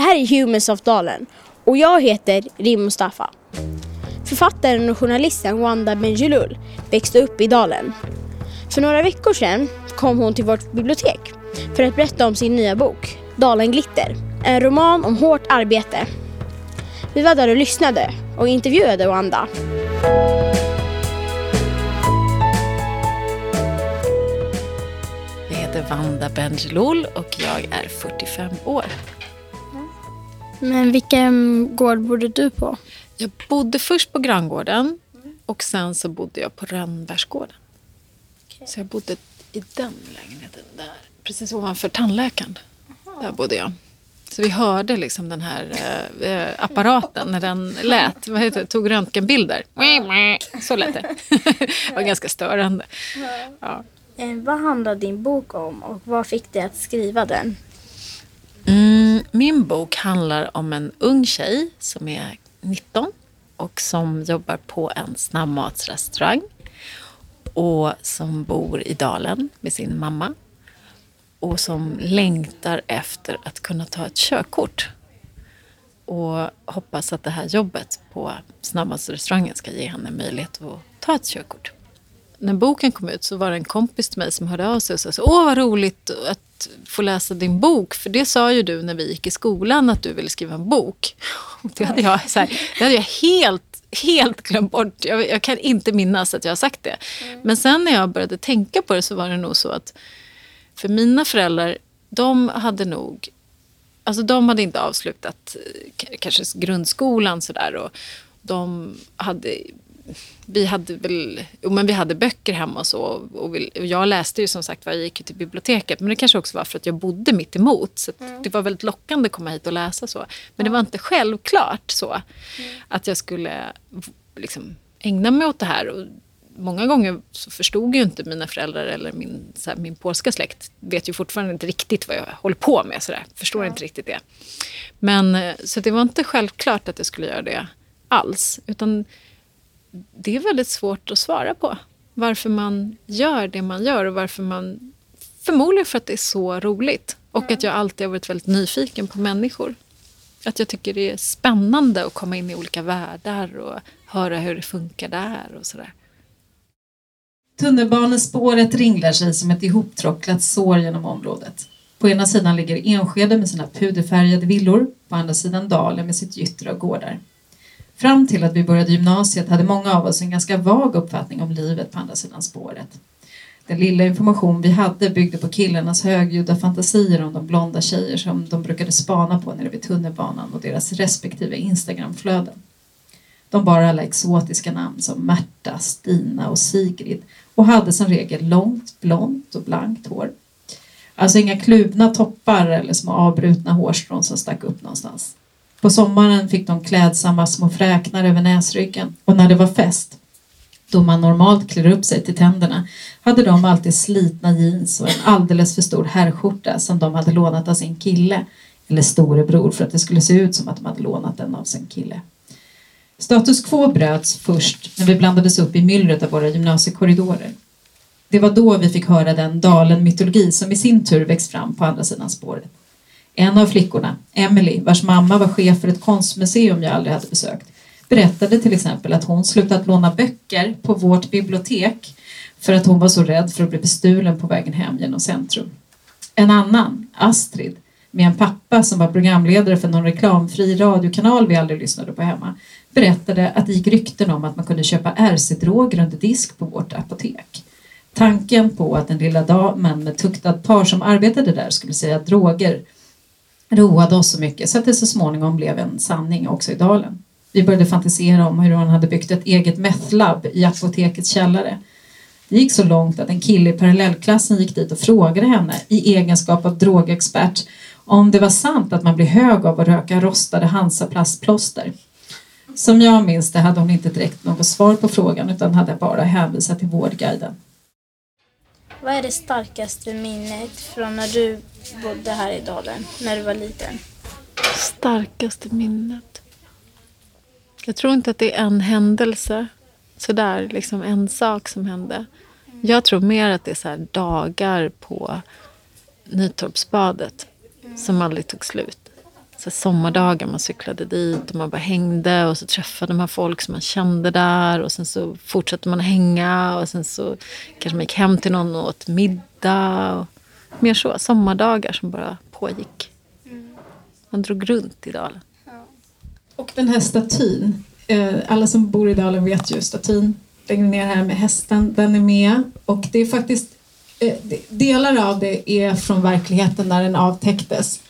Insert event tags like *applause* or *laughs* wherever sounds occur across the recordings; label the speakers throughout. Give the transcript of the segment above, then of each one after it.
Speaker 1: Det här är Humans of Dalen och jag heter Rim Mustafa. Författaren och journalisten Wanda Benjelul växte upp i Dalen. För några veckor sedan kom hon till vårt bibliotek för att berätta om sin nya bok Dalen Glitter. En roman om hårt arbete. Vi var där och lyssnade och intervjuade Wanda.
Speaker 2: Jag heter Wanda Benjelul och jag är 45 år.
Speaker 1: Men vilken gård bodde du på?
Speaker 2: Jag bodde först på granngården och sen så bodde jag på Rönnbergsgården. Så jag bodde i den lägenheten där, precis ovanför tandläkaren. Där bodde jag. Så vi hörde liksom den här eh, eh, apparaten när den lät, vad heter det, tog röntgenbilder. Så lät det. *laughs* det var ganska störande. Ja.
Speaker 1: Eh, vad handlar din bok om och vad fick dig att skriva den?
Speaker 2: Mm, min bok handlar om en ung tjej som är 19 och som jobbar på en snabbmatsrestaurang och som bor i Dalen med sin mamma och som längtar efter att kunna ta ett körkort och hoppas att det här jobbet på snabbmatsrestaurangen ska ge henne möjlighet att ta ett körkort. När boken kom ut så var det en kompis till mig som hörde av sig och sa så, Åh vad roligt att få läsa din bok. För det sa ju du när vi gick i skolan att du ville skriva en bok. *laughs* Och det hade jag, så här, det hade jag helt, helt glömt bort. Jag, jag, kan inte minnas att jag har sagt det. Men sen när jag började tänka på det så var det nog så att för mina föräldrar, de hade nog Alltså de hade inte avslutat eh, kanske grundskolan sådär och de hade vi hade väl, men vi hade böcker hemma och så. Och, jag läste ju som sagt jag gick till biblioteket. Men det kanske också var för att jag bodde mitt emot. Så mm. det var väldigt lockande att komma hit och läsa så. Men mm. det var inte självklart så. Mm. Att jag skulle liksom, ägna mig åt det här. Och många gånger så förstod ju inte mina föräldrar eller min, här, min polska släkt vet ju fortfarande inte riktigt vad jag håller på med. Så där. Förstår inte riktigt det. Men, eh, så det var inte självklart att jag skulle göra det alls. Utan det är väldigt svårt att svara på. Varför man gör det man gör och varför man... Förmodligen för att det är så roligt. Och mm. att jag alltid har varit väldigt nyfiken på människor. Att jag tycker det är spännande att komma in i olika världar och höra hur det funkar där och sådär.
Speaker 3: Tunnelbanespåret ringlar sig som ett ihoptråcklat sår genom området. På ena sidan ligger Enskede med sina puderfärgade villor, på andra sidan Dalen med sitt gytter av gårdar. Fram till att vi började gymnasiet hade många av oss en ganska vag uppfattning om livet på andra sidan spåret. Den lilla information vi hade byggde på killarnas högljudda fantasier om de blonda tjejer som de brukade spana på nere vid tunnelbanan och deras respektive Instagramflöden. De bar alla exotiska namn som Märta, Stina och Sigrid och hade som regel långt, blont och blankt hår. Alltså inga kluvna toppar eller små avbrutna hårstrån som stack upp någonstans. På sommaren fick de klädsamma små fräknar över näsryggen och när det var fest, då man normalt klär upp sig till tänderna, hade de alltid slitna jeans och en alldeles för stor herrskjorta som de hade lånat av sin kille eller storebror för att det skulle se ut som att de hade lånat den av sin kille. Status quo bröts först när vi blandades upp i myllret av våra gymnasiekorridorer. Det var då vi fick höra den Dalen-mytologi som i sin tur växt fram på andra sidan spåret. En av flickorna, Emily, vars mamma var chef för ett konstmuseum jag aldrig hade besökt, berättade till exempel att hon slutat låna böcker på vårt bibliotek för att hon var så rädd för att bli bestulen på vägen hem genom centrum. En annan, Astrid, med en pappa som var programledare för någon reklamfri radiokanal vi aldrig lyssnade på hemma, berättade att det gick rykten om att man kunde köpa RC-droger under disk på vårt apotek. Tanken på att den lilla damen med tuktad par som arbetade där skulle säga droger roade oss så mycket så att det så småningom blev en sanning också i dalen. Vi började fantisera om hur hon hade byggt ett eget methlab i apotekets källare. Det gick så långt att en kille i parallellklassen gick dit och frågade henne i egenskap av drogexpert om det var sant att man blir hög av att röka rostade Hansaplastplåster. Som jag minns det hade hon inte direkt något svar på frågan utan hade bara hänvisat till Vårdguiden.
Speaker 1: Vad är det starkaste minnet från när du bodde här i dalen, när du var liten?
Speaker 2: Starkaste minnet? Jag tror inte att det är en händelse, sådär, liksom en sak som hände. Jag tror mer att det är så dagar på Nytorpsbadet mm. som aldrig tog slut så sommardagar man cyklade dit och man bara hängde och så träffade man folk som man kände där och sen så fortsatte man hänga och sen så kanske man gick hem till någon och åt middag. Och mer så, sommardagar som bara pågick. Man drog runt i dalen.
Speaker 3: Och den här statyn. Eh, alla som bor i dalen vet ju statyn längre ner här med hästen. Den är med och det är faktiskt eh, delar av det är från verkligheten när den avtäcktes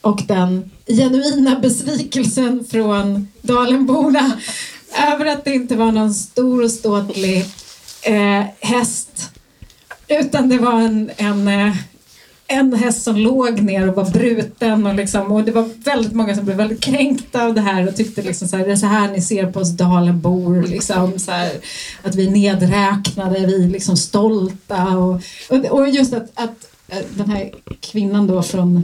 Speaker 3: och den genuina besvikelsen från Dalenborna över att det inte var någon stor och ståtlig eh, häst utan det var en, en, eh, en häst som låg ner och var bruten och, liksom, och det var väldigt många som blev väldigt kränkta av det här och tyckte liksom så här, det är så här ni ser på oss Dalenbor, liksom, så här, att vi är nedräknade, vi är liksom stolta. Och, och, och just att, att eh, den här kvinnan då från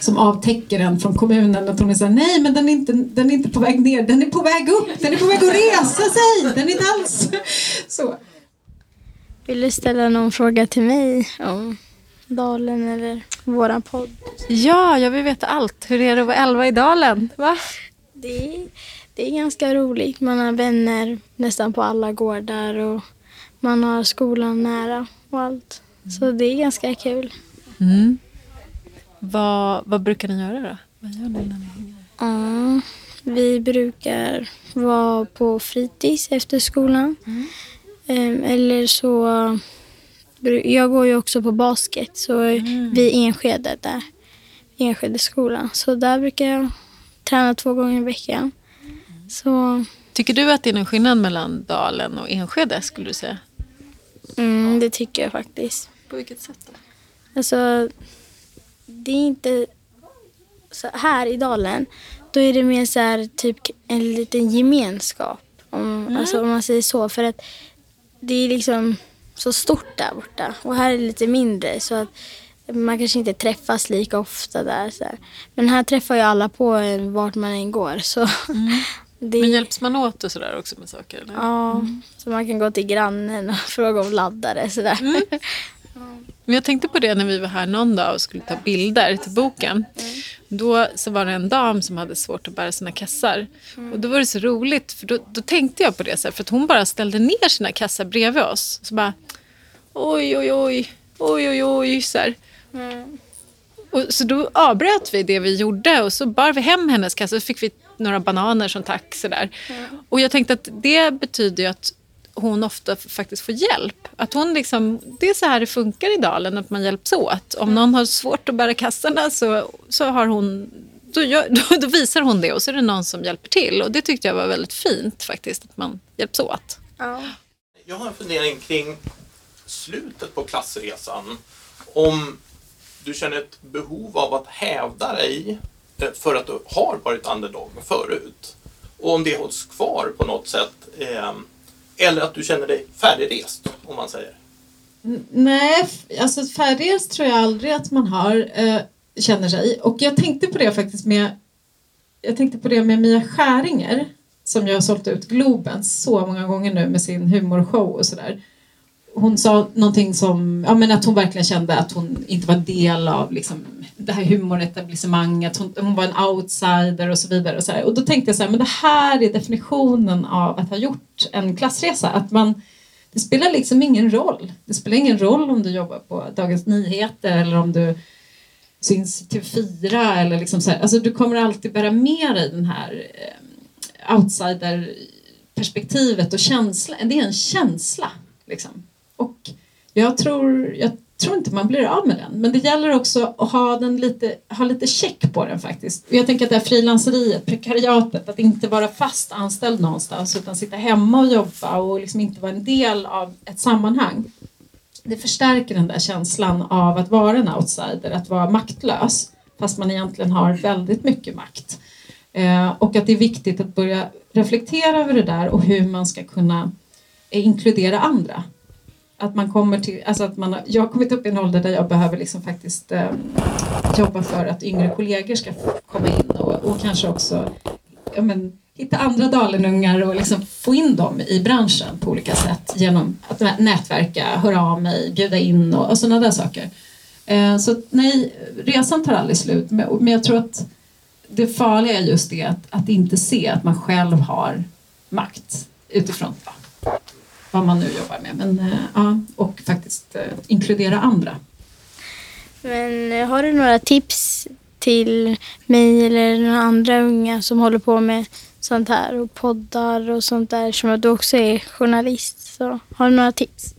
Speaker 3: som avtäcker den från kommunen. Att hon är såhär, nej men den är, inte, den är inte på väg ner, den är på väg upp, den är på väg att resa sig, den är inte alls *laughs* så.
Speaker 1: Vill du ställa någon fråga till mig om dalen eller våran podd?
Speaker 2: Ja, jag vill veta allt. Hur är det att vara elva i dalen? Va?
Speaker 1: Det är, det är ganska roligt. Man har vänner nästan på alla gårdar och man har skolan nära och allt. Så det är ganska kul.
Speaker 2: Mm. Vad, vad brukar ni göra då? Vad gör ni när ni hänger?
Speaker 1: Ja, vi brukar vara på fritids efter skolan. Ehm, Eller så... Jag går ju också på basket, så vi är Enskede där. Enskede skolan. Så där brukar jag träna två gånger i veckan. Så
Speaker 2: Tycker du att det är någon skillnad mellan Dalen och Enskede skulle du säga?
Speaker 1: mm, det tycker jag faktiskt.
Speaker 2: På vilket sätt då?
Speaker 1: Alltså, det är inte... Så här i dalen, då är det mer så här, typ en liten gemenskap. Om, alltså, om man säger så. För att det är liksom så stort där borta. Och här är det lite mindre. Så att man kanske inte träffas lika ofta där. Så här. Men här träffar ju alla på en vart man än går. Så *laughs* det,
Speaker 2: Men hjälps man åt och sådär också med saker? Eller?
Speaker 1: Ja, så man kan gå till grannen och *laughs* fråga om laddare. Så där.
Speaker 2: Men jag tänkte på det när vi var här någon dag och skulle ta bilder till boken. Då så var det en dam som hade svårt att bära sina kassar. Och då var det så roligt, för då, då tänkte jag på det, så här, för att hon bara ställde ner sina kassar bredvid oss. Så bara, oj, oj, oj, oj, oj, oj, så här. Och, så då avbröt vi det vi gjorde och så bar vi hem hennes kassa och så fick vi några bananer som tack. Så där. Och jag tänkte att det betyder ju att hon ofta faktiskt får hjälp. Att hon liksom, det är så här det funkar i dalen, att man hjälps åt. Om någon har svårt att bära kassarna så, så har hon, då, gör, *laughs* då, då visar hon det och så är det någon som hjälper till. Och det tyckte jag var väldigt fint faktiskt, att man hjälps åt.
Speaker 1: Ja.
Speaker 4: Jag har en fundering kring slutet på klassresan. Om du känner ett behov av att hävda dig eh, för att du har varit underdog förut. Och om det hålls kvar på något sätt. Eller att du känner dig färdigrest, om man säger.
Speaker 3: Nej, alltså färdigrest tror jag aldrig att man har, eh, känner sig. Och jag tänkte på det faktiskt med, jag tänkte på det med Mia Skäringer som jag har sålt ut Globen så många gånger nu med sin humorshow och sådär. Hon sa någonting som, ja men att hon verkligen kände att hon inte var del av liksom, det här humoretablissemanget, hon, hon var en outsider och så vidare. Och, så här. och då tänkte jag så här, men det här är definitionen av att ha gjort en klassresa. Att man, det spelar liksom ingen roll. Det spelar ingen roll om du jobbar på Dagens Nyheter eller om du syns i TV4 eller liksom så här. Alltså du kommer alltid bära med dig den här eh, outsider-perspektivet och känslan. Det är en känsla liksom. Och jag tror, jag tror inte man blir av med den. Men det gäller också att ha, den lite, ha lite check på den faktiskt. Och Jag tänker att det här frilanseriet, prekariatet, att inte vara fast anställd någonstans utan sitta hemma och jobba och liksom inte vara en del av ett sammanhang. Det förstärker den där känslan av att vara en outsider, att vara maktlös fast man egentligen har väldigt mycket makt. Eh, och att det är viktigt att börja reflektera över det där och hur man ska kunna eh, inkludera andra. Att man kommer till, alltså att man, jag har kommit upp i en ålder där jag behöver liksom faktiskt eh, jobba för att yngre kollegor ska få komma in och, och kanske också ja, men, hitta andra Dalenungar och liksom få in dem i branschen på olika sätt genom att nätverka, höra av mig, bjuda in och, och sådana där saker. Eh, så nej, resan tar aldrig slut men, men jag tror att det farliga är just det att, att inte se att man själv har makt utifrån ja, vad man nu jobbar med. Men, eh, ja, och faktiskt eh, inkludera andra.
Speaker 1: Men eh, har du några tips till mig eller några andra unga som håller på med sånt här och poddar och sånt där som du också är journalist? Så har du några tips?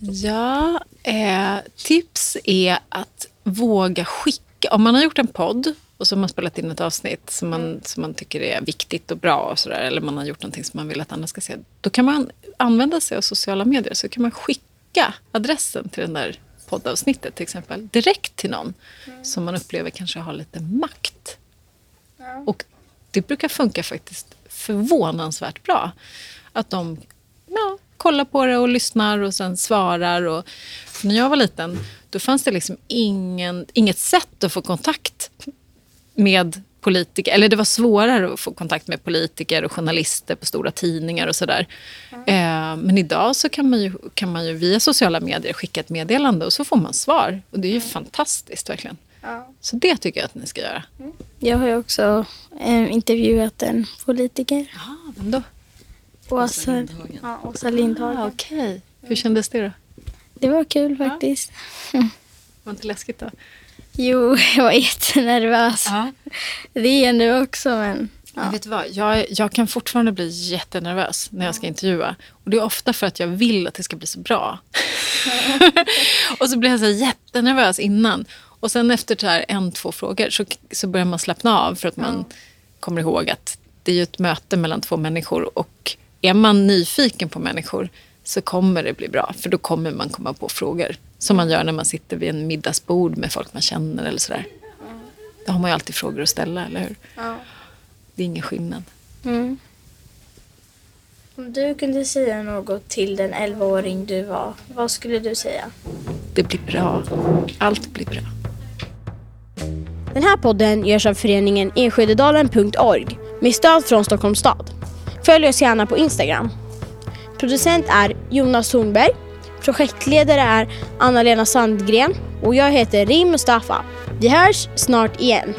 Speaker 2: Ja, eh, tips är att våga skicka. Om man har gjort en podd och så har man spelat in ett avsnitt som man, som man tycker är viktigt och bra och sådär, eller man har gjort någonting som man vill att andra ska se. Då kan man använda sig av sociala medier. Så kan man skicka adressen till den där poddavsnittet till exempel direkt till någon mm. som man upplever kanske har lite makt. Ja. Och det brukar funka faktiskt förvånansvärt bra. Att de ja, kollar på det och lyssnar och sen svarar. Och, när jag var liten då fanns det liksom ingen, inget sätt att få kontakt med politiker, eller det var svårare att få kontakt med politiker och journalister på stora tidningar och sådär. Mm. Eh, men idag så kan man, ju, kan man ju via sociala medier skicka ett meddelande och så får man svar. Och det är ju mm. fantastiskt verkligen. Ja. Så det tycker jag att ni ska göra.
Speaker 1: Mm. Jag har ju också eh, intervjuat en politiker.
Speaker 2: Ja, vem då?
Speaker 1: Åsa Lindhagen. Ja, Åsa Lindhagen.
Speaker 2: Ah, Okej. Okay. Hur kändes det då?
Speaker 1: Det var kul faktiskt. Ja.
Speaker 2: Var inte läskigt då?
Speaker 1: Jo, jag var *laughs* jättenervös. Ja. Det är jag nu också. Men,
Speaker 2: ja. men vet du vad? Jag, jag kan fortfarande bli jättenervös när jag ska intervjua. Och Det är ofta för att jag vill att det ska bli så bra. *laughs* och så blir jag så jättenervös innan. Och sen efter så här en, två frågor så, så börjar man slappna av för att man kommer ihåg att det är ett möte mellan två människor. Och är man nyfiken på människor så kommer det bli bra. För då kommer man komma på frågor. Som man gör när man sitter vid en middagsbord med folk man känner eller sådär. Då har man ju alltid frågor att ställa, eller hur? Ja. Det är ingen skillnad. Mm.
Speaker 1: Om du kunde säga något till den 11-åring du var, vad skulle du säga?
Speaker 2: Det blir bra. Allt blir bra.
Speaker 1: Den här podden görs av föreningen Enskededalen.org med stöd från Stockholms stad. Följ oss gärna på Instagram. Producent är Jonas Thornberg. Projektledare är Anna-Lena Sandgren och jag heter Rim Mustafa. Vi hörs snart igen.